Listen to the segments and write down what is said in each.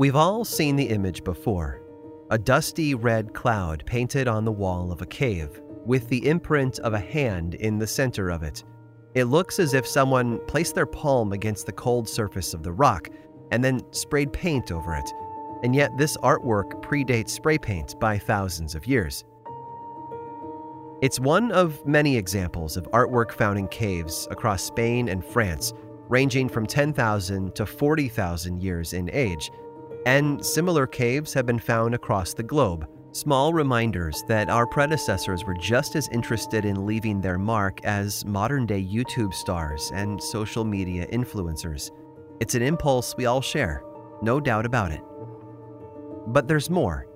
We've all seen the image before a dusty red cloud painted on the wall of a cave, with the imprint of a hand in the center of it. It looks as if someone placed their palm against the cold surface of the rock and then sprayed paint over it. And yet, this artwork predates spray paint by thousands of years. It's one of many examples of artwork found in caves across Spain and France, ranging from 10,000 to 40,000 years in age. And similar caves have been found across the globe, small reminders that our predecessors were just as interested in leaving their mark as modern day YouTube stars and social media influencers. It's an impulse we all share, no doubt about it. But there's more.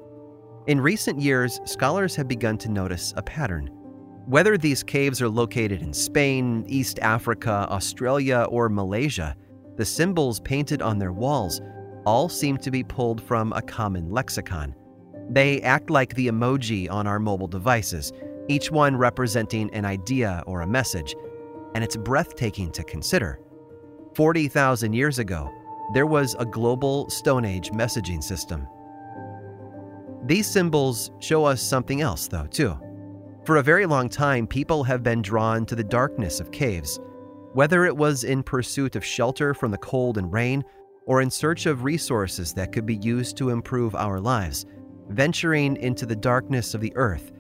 In recent years, scholars have begun to notice a pattern. Whether these caves are located in Spain, East Africa, Australia, or Malaysia, the symbols painted on their walls all seem to be pulled from a common lexicon. They act like the emoji on our mobile devices, each one representing an idea or a message, and it's breathtaking to consider. 40,000 years ago, there was a global Stone Age messaging system. These symbols show us something else, though, too. For a very long time, people have been drawn to the darkness of caves, whether it was in pursuit of shelter from the cold and rain or in search of resources that could be used to improve our lives. Venturing into the darkness of the earth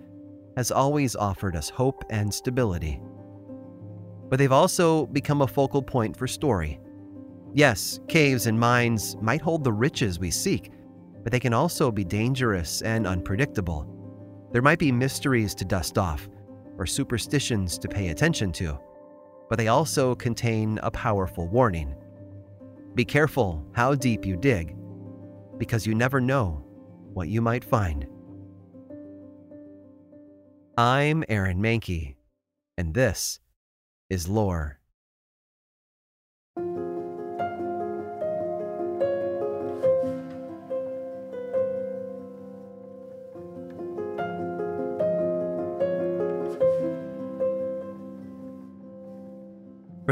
has always offered us hope and stability. But they've also become a focal point for story. Yes, caves and mines might hold the riches we seek, but they can also be dangerous and unpredictable. There might be mysteries to dust off, or superstitions to pay attention to, but they also contain a powerful warning. Be careful how deep you dig, because you never know what you might find. I'm Aaron Mahnke, and this is Lore.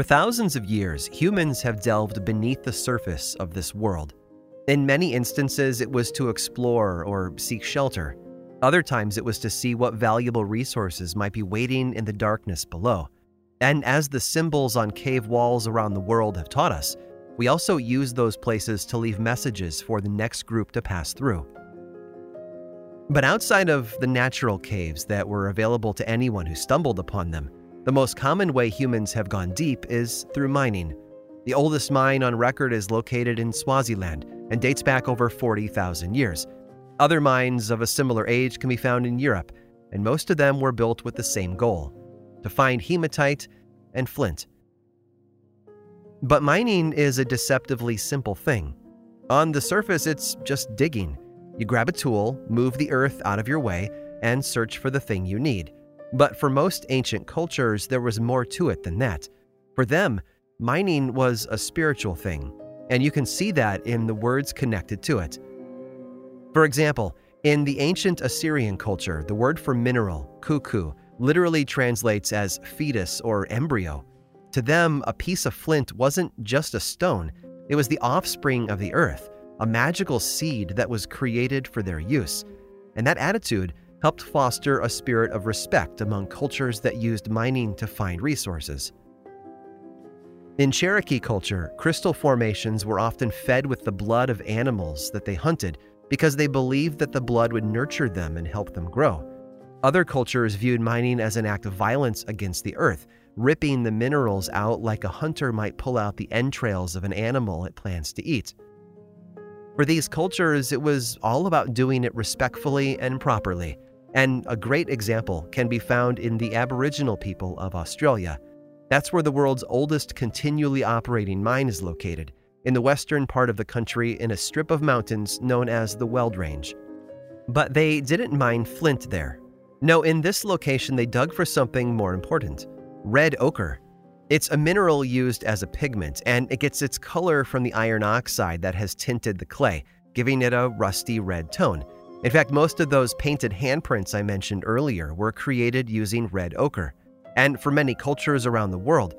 For thousands of years, humans have delved beneath the surface of this world. In many instances, it was to explore or seek shelter. Other times, it was to see what valuable resources might be waiting in the darkness below. And as the symbols on cave walls around the world have taught us, we also use those places to leave messages for the next group to pass through. But outside of the natural caves that were available to anyone who stumbled upon them, the most common way humans have gone deep is through mining. The oldest mine on record is located in Swaziland and dates back over 40,000 years. Other mines of a similar age can be found in Europe, and most of them were built with the same goal to find hematite and flint. But mining is a deceptively simple thing. On the surface, it's just digging. You grab a tool, move the earth out of your way, and search for the thing you need. But for most ancient cultures, there was more to it than that. For them, mining was a spiritual thing, and you can see that in the words connected to it. For example, in the ancient Assyrian culture, the word for mineral, kuku, literally translates as fetus or embryo. To them, a piece of flint wasn't just a stone, it was the offspring of the earth, a magical seed that was created for their use. And that attitude helped foster a spirit of respect among cultures that used mining to find resources. In Cherokee culture, crystal formations were often fed with the blood of animals that they hunted because they believed that the blood would nurture them and help them grow. Other cultures viewed mining as an act of violence against the earth, ripping the minerals out like a hunter might pull out the entrails of an animal it plans to eat. For these cultures, it was all about doing it respectfully and properly, and a great example can be found in the Aboriginal people of Australia. That's where the world's oldest continually operating mine is located, in the western part of the country in a strip of mountains known as the Weld Range. But they didn't mine flint there. No, in this location, they dug for something more important red ochre. It's a mineral used as a pigment, and it gets its color from the iron oxide that has tinted the clay, giving it a rusty red tone. In fact, most of those painted handprints I mentioned earlier were created using red ochre. And for many cultures around the world,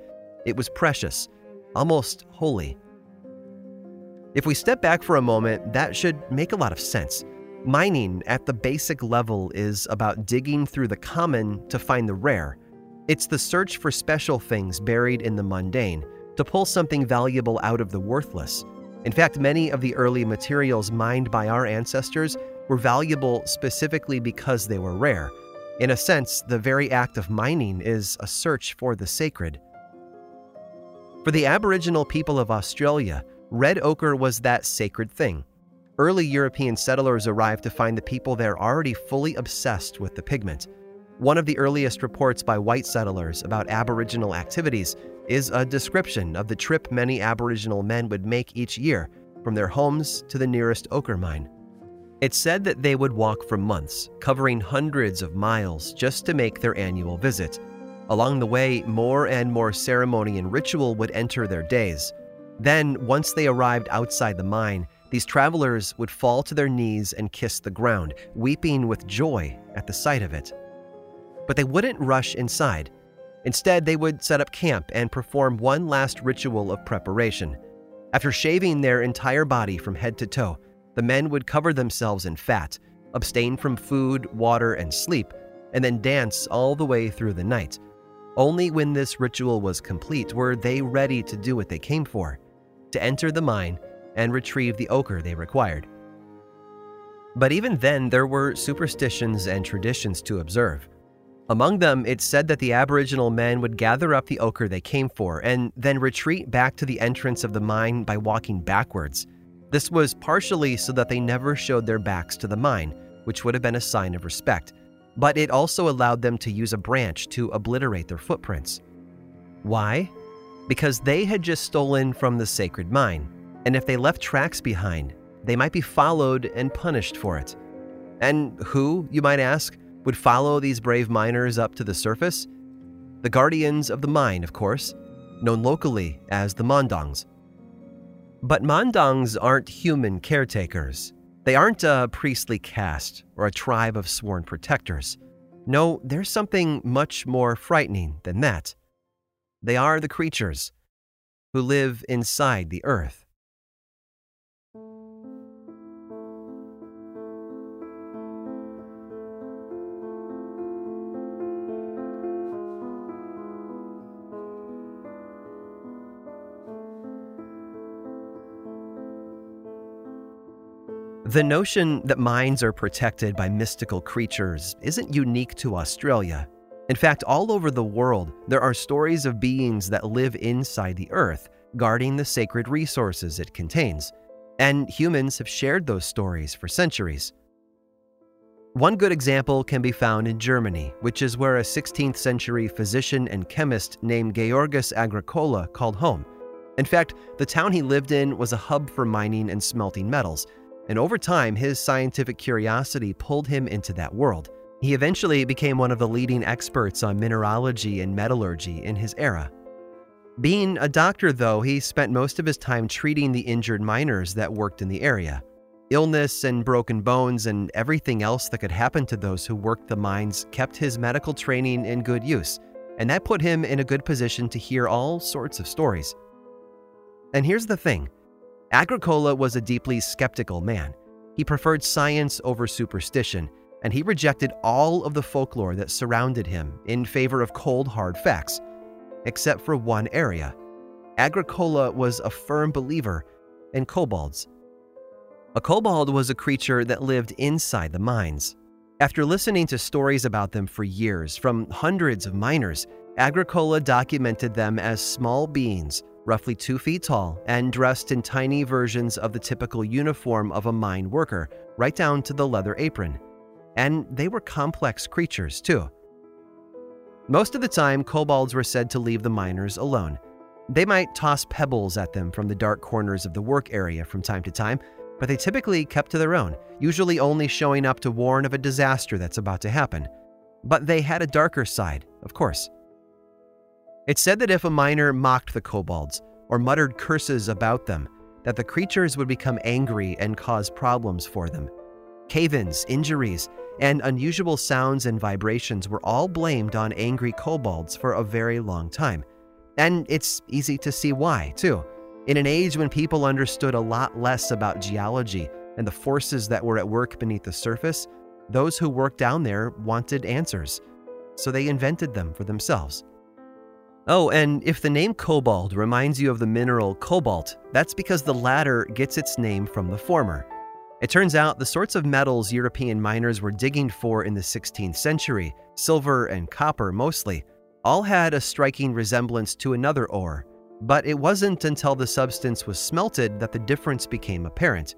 it was precious, almost holy. If we step back for a moment, that should make a lot of sense. Mining at the basic level is about digging through the common to find the rare. It's the search for special things buried in the mundane, to pull something valuable out of the worthless. In fact, many of the early materials mined by our ancestors were valuable specifically because they were rare. In a sense, the very act of mining is a search for the sacred. For the Aboriginal people of Australia, red ochre was that sacred thing. Early European settlers arrived to find the people there already fully obsessed with the pigment. One of the earliest reports by white settlers about Aboriginal activities is a description of the trip many Aboriginal men would make each year from their homes to the nearest ochre mine. It's said that they would walk for months, covering hundreds of miles just to make their annual visit. Along the way, more and more ceremony and ritual would enter their days. Then, once they arrived outside the mine, these travelers would fall to their knees and kiss the ground, weeping with joy at the sight of it. But they wouldn't rush inside. Instead, they would set up camp and perform one last ritual of preparation. After shaving their entire body from head to toe, the men would cover themselves in fat, abstain from food, water, and sleep, and then dance all the way through the night. Only when this ritual was complete were they ready to do what they came for to enter the mine and retrieve the ochre they required. But even then, there were superstitions and traditions to observe. Among them, it's said that the Aboriginal men would gather up the ochre they came for and then retreat back to the entrance of the mine by walking backwards. This was partially so that they never showed their backs to the mine, which would have been a sign of respect, but it also allowed them to use a branch to obliterate their footprints. Why? Because they had just stolen from the sacred mine, and if they left tracks behind, they might be followed and punished for it. And who, you might ask, would follow these brave miners up to the surface? The guardians of the mine, of course, known locally as the Mandongs. But Mandongs aren't human caretakers. They aren't a priestly caste or a tribe of sworn protectors. No, there's something much more frightening than that. They are the creatures who live inside the earth. The notion that mines are protected by mystical creatures isn't unique to Australia. In fact, all over the world, there are stories of beings that live inside the earth, guarding the sacred resources it contains. And humans have shared those stories for centuries. One good example can be found in Germany, which is where a 16th century physician and chemist named Georgius Agricola called home. In fact, the town he lived in was a hub for mining and smelting metals, and over time, his scientific curiosity pulled him into that world. He eventually became one of the leading experts on mineralogy and metallurgy in his era. Being a doctor, though, he spent most of his time treating the injured miners that worked in the area. Illness and broken bones and everything else that could happen to those who worked the mines kept his medical training in good use, and that put him in a good position to hear all sorts of stories. And here's the thing Agricola was a deeply skeptical man. He preferred science over superstition, and he rejected all of the folklore that surrounded him in favor of cold, hard facts, except for one area. Agricola was a firm believer in kobolds. A kobold was a creature that lived inside the mines. After listening to stories about them for years from hundreds of miners, Agricola documented them as small beings roughly two feet tall, and dressed in tiny versions of the typical uniform of a mine worker, right down to the leather apron. And they were complex creatures, too. Most of the time, kobolds were said to leave the miners alone. They might toss pebbles at them from the dark corners of the work area from time to time, but they typically kept to their own, usually only showing up to warn of a disaster that's about to happen. But they had a darker side, of course. It's said that if a miner mocked the kobolds or muttered curses about them, that the creatures would become angry and cause problems for them. Cave ins, injuries, and unusual sounds and vibrations were all blamed on angry kobolds for a very long time. And it's easy to see why, too. In an age when people understood a lot less about geology and the forces that were at work beneath the surface, those who worked down there wanted answers. So they invented them for themselves. Oh, and if the name kobold reminds you of the mineral cobalt, that's because the latter gets its name from the former. It turns out the sorts of metals European miners were digging for in the 16th century, silver and copper mostly, all had a striking resemblance to another ore, but it wasn't until the substance was smelted that the difference became apparent.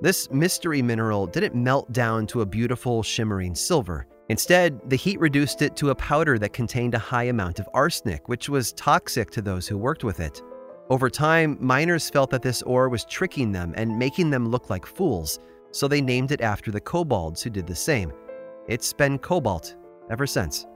This mystery mineral didn't melt down to a beautiful, shimmering silver. Instead, the heat reduced it to a powder that contained a high amount of arsenic, which was toxic to those who worked with it. Over time, miners felt that this ore was tricking them and making them look like fools, so they named it after the kobolds who did the same. It's been cobalt ever since.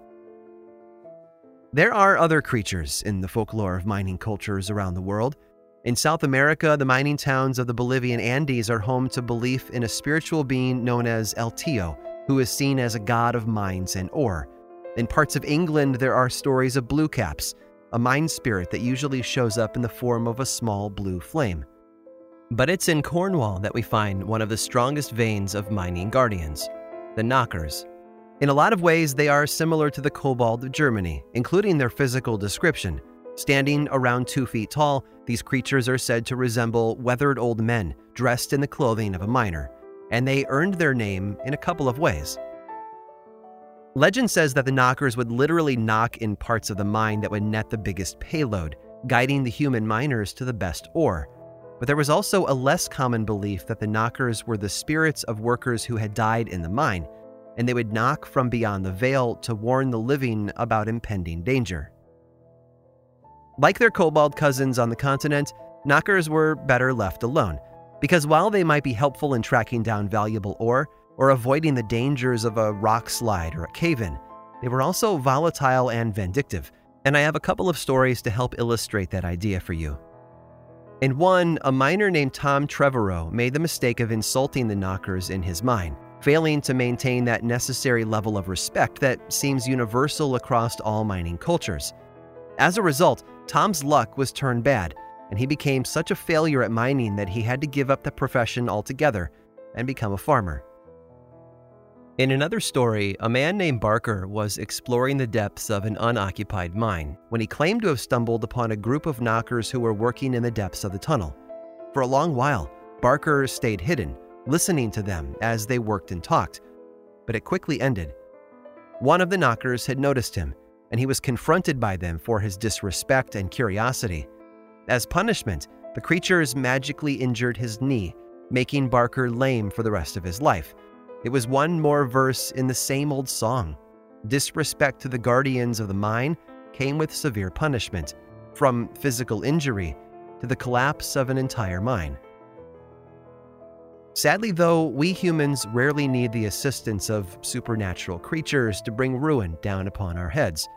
There are other creatures in the folklore of mining cultures around the world. In South America, the mining towns of the Bolivian Andes are home to belief in a spiritual being known as El Tío, who is seen as a god of mines and ore. In parts of England, there are stories of blue caps, a mine spirit that usually shows up in the form of a small blue flame. But it's in Cornwall that we find one of the strongest veins of mining guardians the Knockers. In a lot of ways, they are similar to the Kobold of Germany, including their physical description. Standing around two feet tall, these creatures are said to resemble weathered old men dressed in the clothing of a miner and they earned their name in a couple of ways. Legend says that the knockers would literally knock in parts of the mine that would net the biggest payload, guiding the human miners to the best ore. But there was also a less common belief that the knockers were the spirits of workers who had died in the mine, and they would knock from beyond the veil to warn the living about impending danger. Like their kobold cousins on the continent, knockers were better left alone because while they might be helpful in tracking down valuable ore or avoiding the dangers of a rock slide or a cave in, they were also volatile and vindictive, and I have a couple of stories to help illustrate that idea for you. In one, a miner named Tom Trevorrow made the mistake of insulting the knockers in his mine, failing to maintain that necessary level of respect that seems universal across all mining cultures. As a result, Tom's luck was turned bad, and he became such a failure at mining that he had to give up the profession altogether and become a farmer. In another story, a man named Barker was exploring the depths of an unoccupied mine when he claimed to have stumbled upon a group of knockers who were working in the depths of the tunnel. For a long while, Barker stayed hidden, listening to them as they worked and talked, but it quickly ended. One of the knockers had noticed him, and he was confronted by them for his disrespect and curiosity. As punishment, the creature creatures magically injured his knee, making Barker lame for the rest of his life. It was one more verse in the same old song. Disrespect to the guardians of the mine came with severe punishment, from physical injury to the collapse of an entire mine. Sadly, though, we humans rarely need the assistance of supernatural creatures to bring ruin down upon our heads.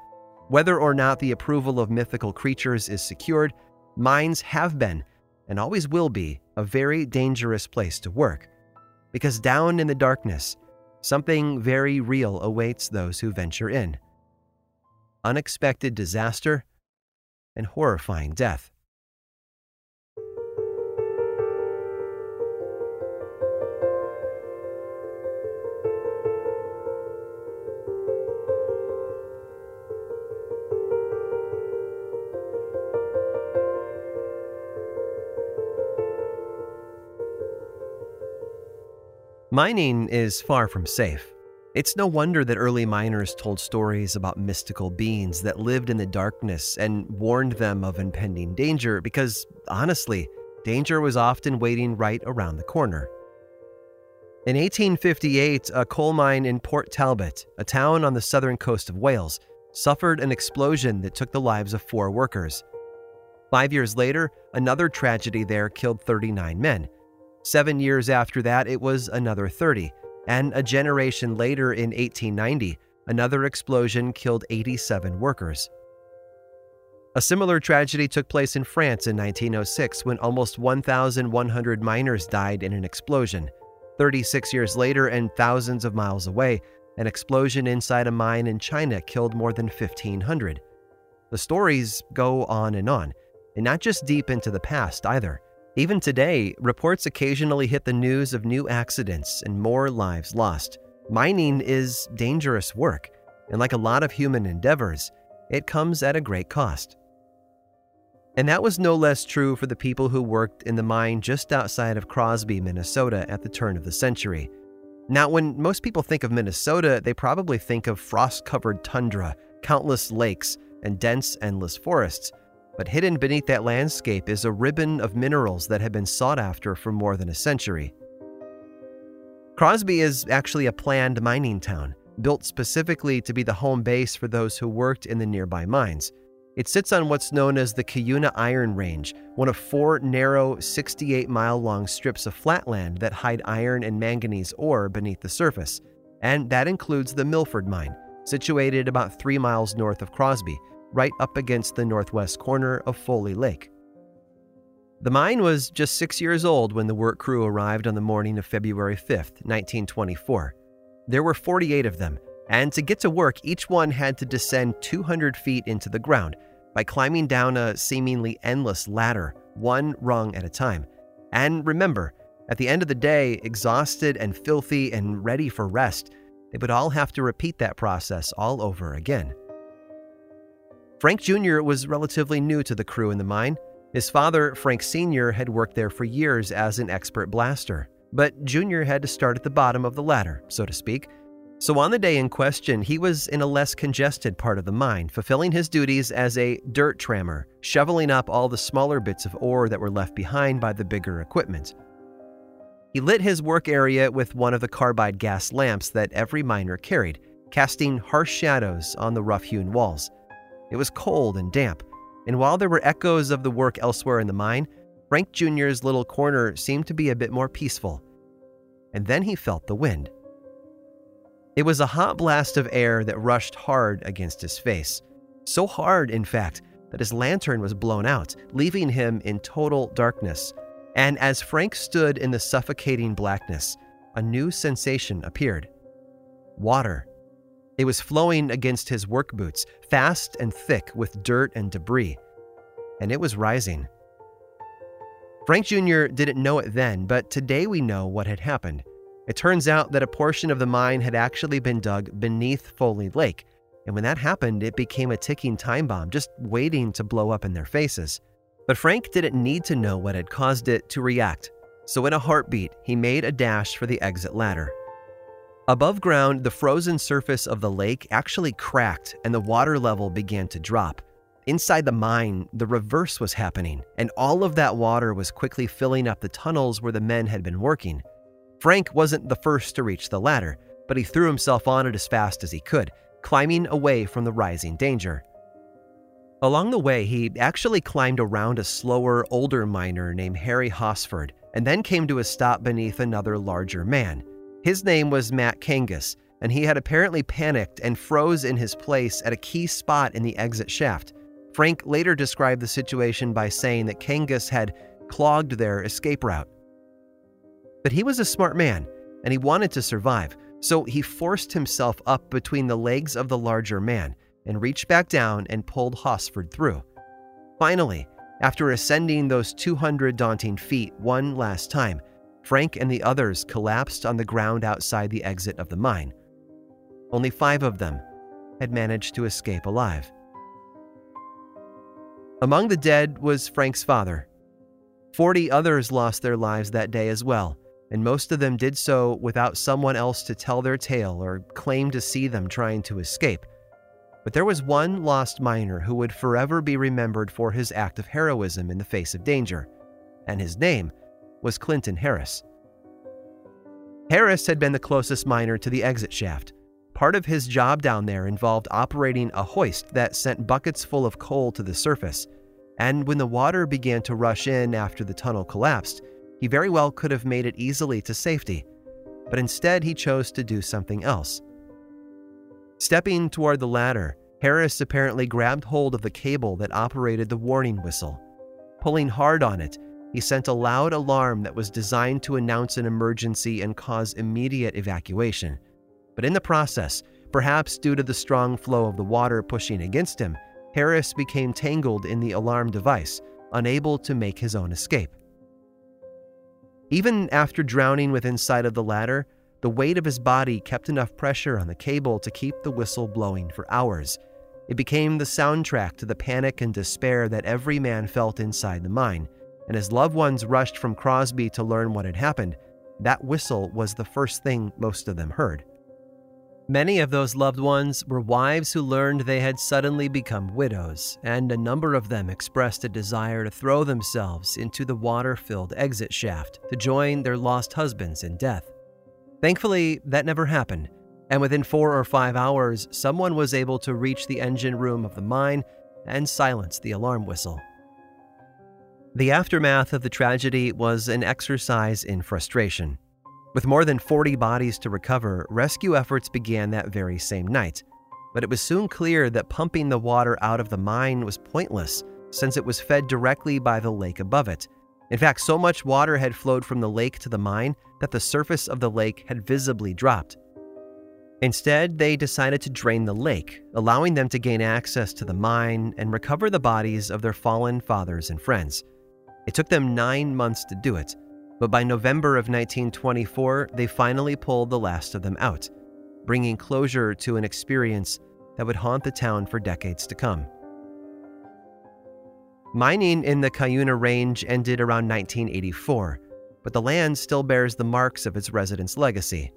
Whether or not the approval of mythical creatures is secured mines have been, and always will be, a very dangerous place to work. Because down in the darkness, something very real awaits those who venture in unexpected disaster and horrifying death. Mining is far from safe. It's no wonder that early miners told stories about mystical beings that lived in the darkness and warned them of impending danger because, honestly, danger was often waiting right around the corner. In 1858, a coal mine in Port Talbot, a town on the southern coast of Wales, suffered an explosion that took the lives of four workers. Five years later, another tragedy there killed 39 men, Seven years after that, it was another 30. And a generation later, in 1890, another explosion killed 87 workers. A similar tragedy took place in France in 1906 when almost 1,100 miners died in an explosion. 36 years later, and thousands of miles away, an explosion inside a mine in China killed more than 1,500. The stories go on and on. and not just deep into the past either. Even today, reports occasionally hit the news of new accidents and more lives lost. Mining is dangerous work, and like a lot of human endeavors, it comes at a great cost. And that was no less true for the people who worked in the mine just outside of Crosby, Minnesota at the turn of the century. Now, when most people think of Minnesota, they probably think of frost covered tundra, countless lakes, and dense, endless forests. But hidden beneath that landscape is a ribbon of minerals that have been sought after for more than a century. Crosby is actually a planned mining town, built specifically to be the home base for those who worked in the nearby mines. It sits on what's known as the Cuyuna Iron Range, one of four narrow, 68 mile long strips of flatland that hide iron and manganese ore beneath the surface. And that includes the Milford Mine, situated about three miles north of Crosby, right up against the northwest corner of Foley Lake. The mine was just six years old when the work crew arrived on the morning of February 5, 1924. There were 48 of them, and to get to work, each one had to descend 200 feet into the ground by climbing down a seemingly endless ladder, one rung at a time. And remember, at the end of the day, exhausted and filthy and ready for rest, they would all have to repeat that process all over again. Frank Jr. was relatively new to the crew in the mine. His father, Frank Sr., had worked there for years as an expert blaster, but Jr. had to start at the bottom of the ladder, so to speak. So, on the day in question, he was in a less congested part of the mine, fulfilling his duties as a dirt trammer, shoveling up all the smaller bits of ore that were left behind by the bigger equipment. He lit his work area with one of the carbide gas lamps that every miner carried, casting harsh shadows on the rough hewn walls. It was cold and damp, and while there were echoes of the work elsewhere in the mine, Frank Jr.'s little corner seemed to be a bit more peaceful. And then he felt the wind. It was a hot blast of air that rushed hard against his face. So hard, in fact, that his lantern was blown out, leaving him in total darkness. And as Frank stood in the suffocating blackness, a new sensation appeared water. It was flowing against his work boots, fast and thick with dirt and debris. And it was rising. Frank Jr. didn't know it then, but today we know what had happened. It turns out that a portion of the mine had actually been dug beneath Foley Lake, and when that happened, it became a ticking time bomb, just waiting to blow up in their faces. But Frank didn't need to know what had caused it to react, so in a heartbeat, he made a dash for the exit ladder. Above ground, the frozen surface of the lake actually cracked and the water level began to drop. Inside the mine, the reverse was happening, and all of that water was quickly filling up the tunnels where the men had been working. Frank wasn't the first to reach the ladder, but he threw himself on it as fast as he could, climbing away from the rising danger. Along the way, he actually climbed around a slower, older miner named Harry Hosford, and then came to a stop beneath another larger man. His name was Matt Kangas, and he had apparently panicked and froze in his place at a key spot in the exit shaft. Frank later described the situation by saying that Kangas had clogged their escape route. But he was a smart man, and he wanted to survive, so he forced himself up between the legs of the larger man and reached back down and pulled Hosford through. Finally, after ascending those 200 daunting feet one last time, Frank and the others collapsed on the ground outside the exit of the mine. Only five of them had managed to escape alive. Among the dead was Frank's father. Forty others lost their lives that day as well, and most of them did so without someone else to tell their tale or claim to see them trying to escape. But there was one lost miner who would forever be remembered for his act of heroism in the face of danger, and his name was Clinton Harris. Harris had been the closest miner to the exit shaft. Part of his job down there involved operating a hoist that sent buckets full of coal to the surface. And when the water began to rush in after the tunnel collapsed, he very well could have made it easily to safety. But instead, he chose to do something else. Stepping toward the ladder, Harris apparently grabbed hold of the cable that operated the warning whistle. Pulling hard on it, he sent a loud alarm that was designed to announce an emergency and cause immediate evacuation. But in the process, perhaps due to the strong flow of the water pushing against him, Harris became tangled in the alarm device, unable to make his own escape. Even after drowning within sight of the ladder, the weight of his body kept enough pressure on the cable to keep the whistle blowing for hours. It became the soundtrack to the panic and despair that every man felt inside the mine, and as loved ones rushed from Crosby to learn what had happened, that whistle was the first thing most of them heard. Many of those loved ones were wives who learned they had suddenly become widows, and a number of them expressed a desire to throw themselves into the water filled exit shaft to join their lost husbands in death. Thankfully, that never happened, and within four or five hours, someone was able to reach the engine room of the mine and silence the alarm whistle. The aftermath of the tragedy was an exercise in frustration. With more than 40 bodies to recover, rescue efforts began that very same night. But it was soon clear that pumping the water out of the mine was pointless, since it was fed directly by the lake above it. In fact, so much water had flowed from the lake to the mine that the surface of the lake had visibly dropped. Instead, they decided to drain the lake, allowing them to gain access to the mine and recover the bodies of their fallen fathers and friends. It took them nine months to do it, but by November of 1924, they finally pulled the last of them out, bringing closure to an experience that would haunt the town for decades to come. Mining in the Cuyuna Range ended around 1984, but the land still bears the marks of its residents' legacy.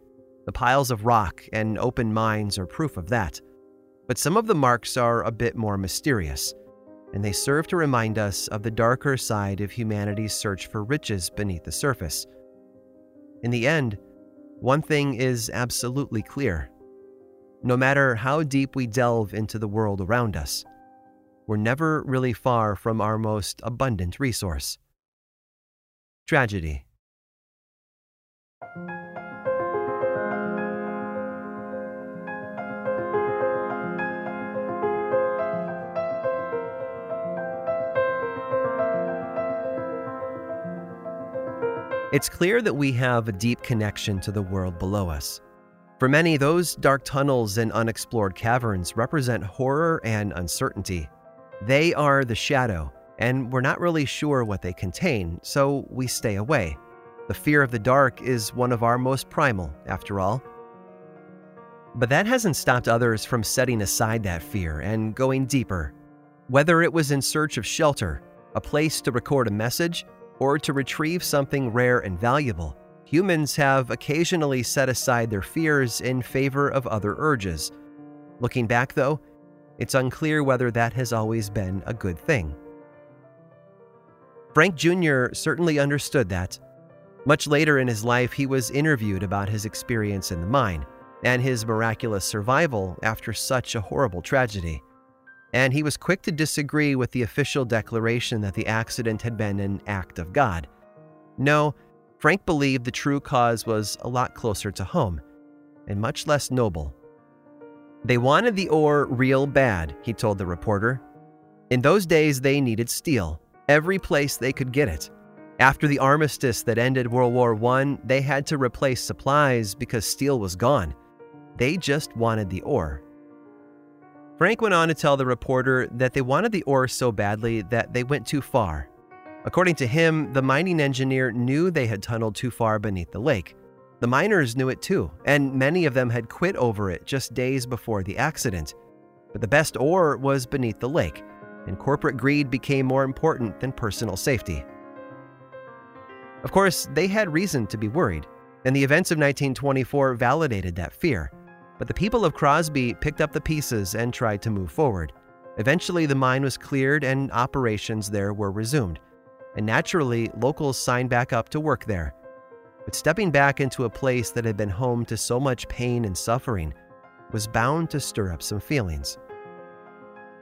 The piles of rock and open mines are proof of that. But some of the marks are a bit more mysterious and they serve to remind us of the darker side of humanity's search for riches beneath the surface. In the end, one thing is absolutely clear. No matter how deep we delve into the world around us, we're never really far from our most abundant resource tragedy. It's clear that we have a deep connection to the world below us. For many, those dark tunnels and unexplored caverns represent horror and uncertainty. They are the shadow, and we're not really sure what they contain, so we stay away. The fear of the dark is one of our most primal, after all. But that hasn't stopped others from setting aside that fear and going deeper. Whether it was in search of shelter, a place to record a message, or to retrieve something rare and valuable, humans have occasionally set aside their fears in favor of other urges. Looking back, though, it's unclear whether that has always been a good thing. Frank Jr. certainly understood that. Much later in his life, he was interviewed about his experience in the mine and his miraculous survival after such a horrible tragedy and he was quick to disagree with the official declaration that the accident had been an act of God. No, Frank believed the true cause was a lot closer to home and much less noble. They wanted the ore real bad, he told the reporter. In those days, they needed steel, every place they could get it. After the armistice that ended World War I, they had to replace supplies because steel was gone. They just wanted the ore. Frank went on to tell the reporter that they wanted the ore so badly that they went too far. According to him, the mining engineer knew they had tunneled too far beneath the lake. The miners knew it too, and many of them had quit over it just days before the accident. But the best ore was beneath the lake, and corporate greed became more important than personal safety. Of course, they had reason to be worried, and the events of 1924 validated that fear. But the people of Crosby picked up the pieces and tried to move forward. Eventually, the mine was cleared and operations there were resumed. And naturally, locals signed back up to work there. But stepping back into a place that had been home to so much pain and suffering was bound to stir up some feelings.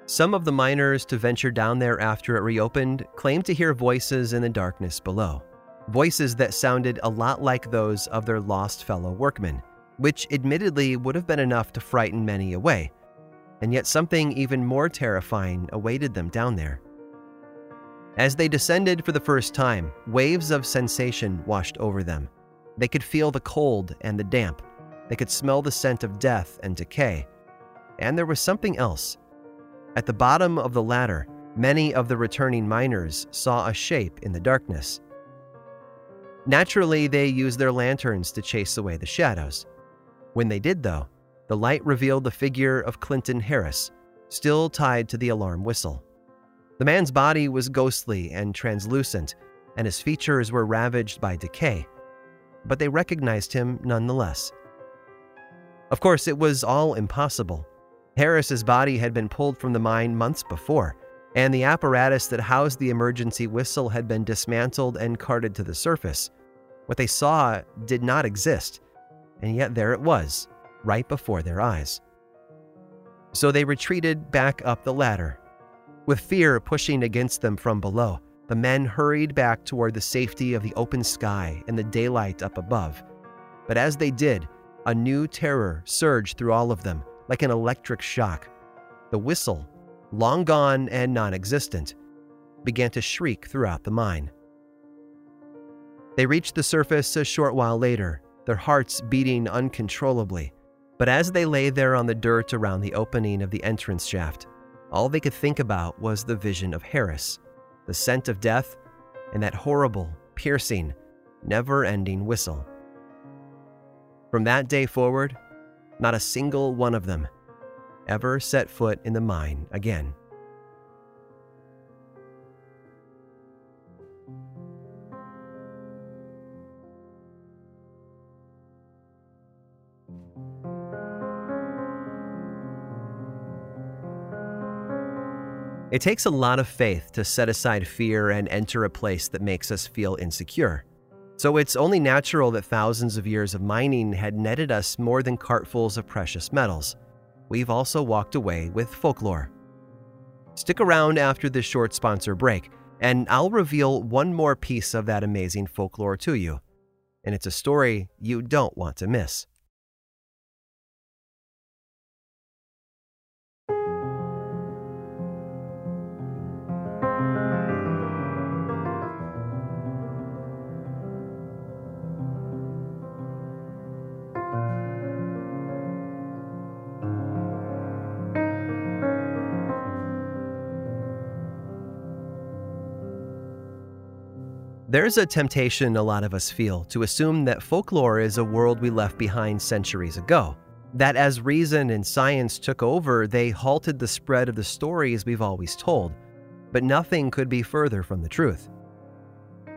Some of the miners to venture down there after it reopened claimed to hear voices in the darkness below. Voices that sounded a lot like those of their lost fellow workmen which admittedly would have been enough to frighten many away. And yet something even more terrifying awaited them down there. As they descended for the first time, waves of sensation washed over them. They could feel the cold and the damp. They could smell the scent of death and decay. And there was something else. At the bottom of the ladder, many of the returning miners saw a shape in the darkness. Naturally, they used their lanterns to chase away the shadows. When they did, though, the light revealed the figure of Clinton Harris, still tied to the alarm whistle. The man's body was ghostly and translucent, and his features were ravaged by decay, but they recognized him nonetheless. Of course, it was all impossible. Harris's body had been pulled from the mine months before, and the apparatus that housed the emergency whistle had been dismantled and carted to the surface. What they saw did not exist, and yet there it was, right before their eyes. So they retreated back up the ladder. With fear pushing against them from below, the men hurried back toward the safety of the open sky and the daylight up above. But as they did, a new terror surged through all of them, like an electric shock. The whistle, long gone and non existent, began to shriek throughout the mine. They reached the surface a short while later, their hearts beating uncontrollably. But as they lay there on the dirt around the opening of the entrance shaft, all they could think about was the vision of Harris, the scent of death, and that horrible, piercing, never ending whistle. From that day forward, not a single one of them ever set foot in the mine again. It takes a lot of faith to set aside fear and enter a place that makes us feel insecure. So it's only natural that thousands of years of mining had netted us more than cartfuls of precious metals. We've also walked away with folklore. Stick around after this short sponsor break, and I'll reveal one more piece of that amazing folklore to you. And it's a story you don't want to miss. There's a temptation a lot of us feel to assume that folklore is a world we left behind centuries ago. That as reason and science took over, they halted the spread of the stories we've always told. But nothing could be further from the truth.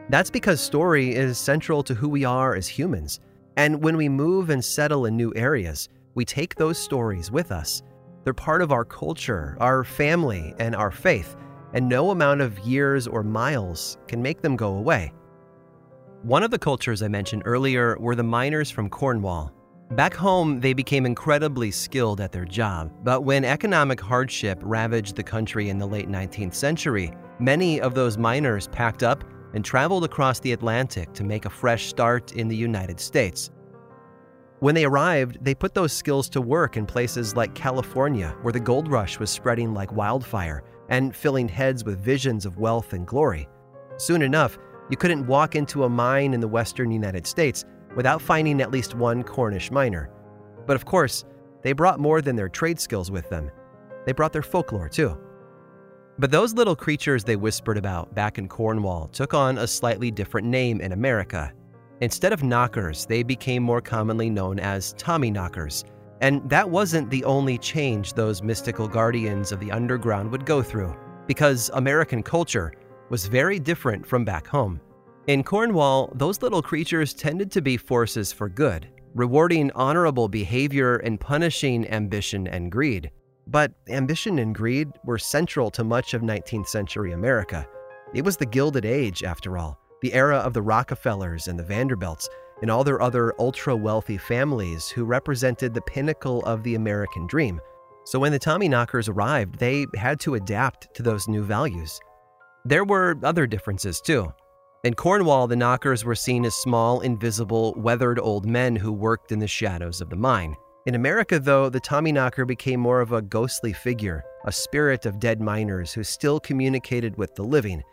That's because story is central to who we are as humans. And when we move and settle in new areas, we take those stories with us. They're part of our culture, our family, and our faith and no amount of years or miles can make them go away. One of the cultures I mentioned earlier were the miners from Cornwall. Back home, they became incredibly skilled at their job, but when economic hardship ravaged the country in the late 19th century, many of those miners packed up and traveled across the Atlantic to make a fresh start in the United States. When they arrived, they put those skills to work in places like California, where the gold rush was spreading like wildfire, and filling heads with visions of wealth and glory. Soon enough, you couldn't walk into a mine in the western United States without finding at least one Cornish miner. But of course, they brought more than their trade skills with them. They brought their folklore too. But those little creatures they whispered about back in Cornwall took on a slightly different name in America. Instead of knockers, they became more commonly known as Tommy knockers and that wasn't the only change those mystical guardians of the underground would go through, because American culture was very different from back home. In Cornwall, those little creatures tended to be forces for good, rewarding honorable behavior and punishing ambition and greed. But ambition and greed were central to much of 19th century America. It was the Gilded Age, after all, the era of the Rockefellers and the Vanderbilts, and all their other ultra wealthy families who represented the pinnacle of the American dream. So when the Tommyknockers arrived, they had to adapt to those new values. There were other differences too. In Cornwall, the knockers were seen as small, invisible, weathered old men who worked in the shadows of the mine. In America, though, the Tommyknocker became more of a ghostly figure, a spirit of dead miners who still communicated with the living.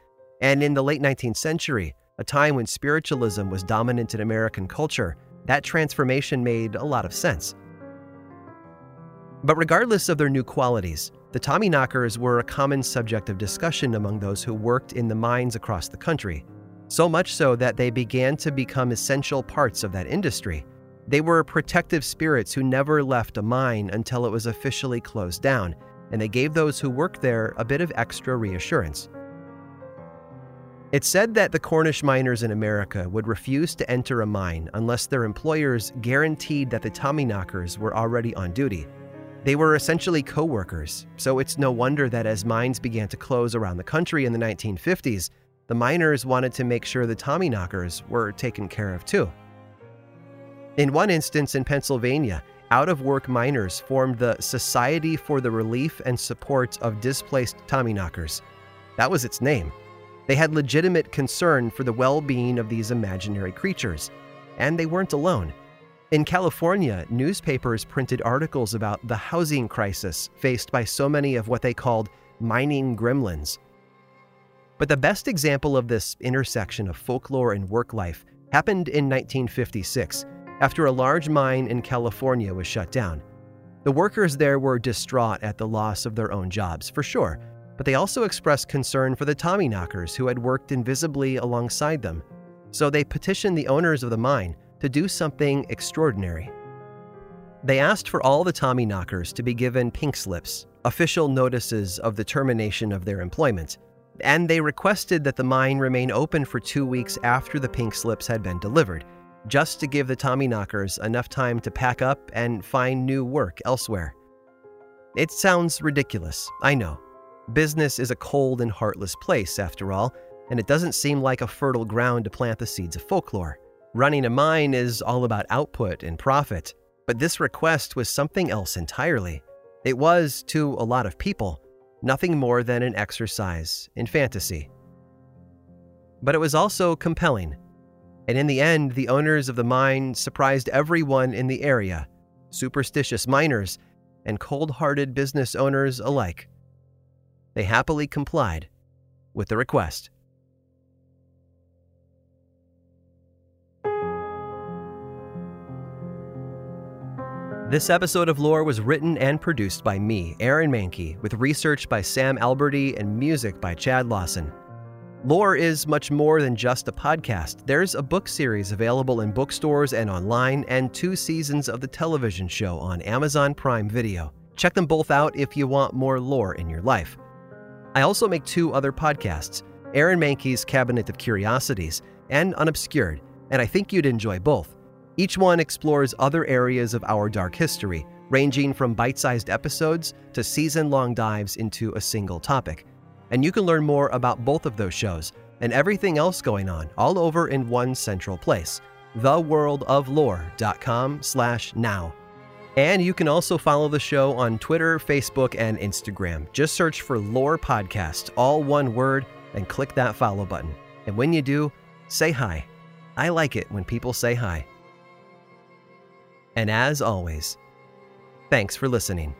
And in the late 19th century, a time when spiritualism was dominant in American culture, that transformation made a lot of sense. But regardless of their new qualities, the Tommyknockers were a common subject of discussion among those who worked in the mines across the country, so much so that they began to become essential parts of that industry. They were protective spirits who never left a mine until it was officially closed down, and they gave those who worked there a bit of extra reassurance. It's said that the Cornish miners in America would refuse to enter a mine unless their employers guaranteed that the Tommyknockers were already on duty. They were essentially co workers, so it's no wonder that as mines began to close around the country in the 1950s, the miners wanted to make sure the Tommyknockers were taken care of too. In one instance in Pennsylvania, out of work miners formed the Society for the Relief and Support of Displaced Tommyknockers. That was its name. They had legitimate concern for the well being of these imaginary creatures, and they weren't alone. In California, newspapers printed articles about the housing crisis faced by so many of what they called mining gremlins. But the best example of this intersection of folklore and work life happened in 1956 after a large mine in California was shut down. The workers there were distraught at the loss of their own jobs, for sure, but they also expressed concern for the Tommyknockers who had worked invisibly alongside them. So they petitioned the owners of the mine to do something extraordinary. They asked for all the Tommyknockers to be given pink slips, official notices of the termination of their employment, and they requested that the mine remain open for two weeks after the pink slips had been delivered, just to give the Tommyknockers enough time to pack up and find new work elsewhere. It sounds ridiculous, I know, Business is a cold and heartless place, after all, and it doesn't seem like a fertile ground to plant the seeds of folklore. Running a mine is all about output and profit, but this request was something else entirely. It was, to a lot of people, nothing more than an exercise in fantasy. But it was also compelling, and in the end, the owners of the mine surprised everyone in the area superstitious miners and cold hearted business owners alike. They happily complied with the request. This episode of Lore was written and produced by me, Aaron Mahnke, with research by Sam Alberty and music by Chad Lawson. Lore is much more than just a podcast. There's a book series available in bookstores and online, and two seasons of the television show on Amazon Prime Video. Check them both out if you want more lore in your life. I also make two other podcasts Aaron Mahnke's Cabinet of Curiosities and Unobscured, and I think you'd enjoy both. Each one explores other areas of our dark history, ranging from bite sized episodes to season long dives into a single topic. And you can learn more about both of those shows and everything else going on all over in one central place theworldoflore.com slash now and you can also follow the show on Twitter, Facebook, and Instagram. Just search for Lore Podcast, all one word, and click that follow button. And when you do, say hi. I like it when people say hi. And as always, thanks for listening.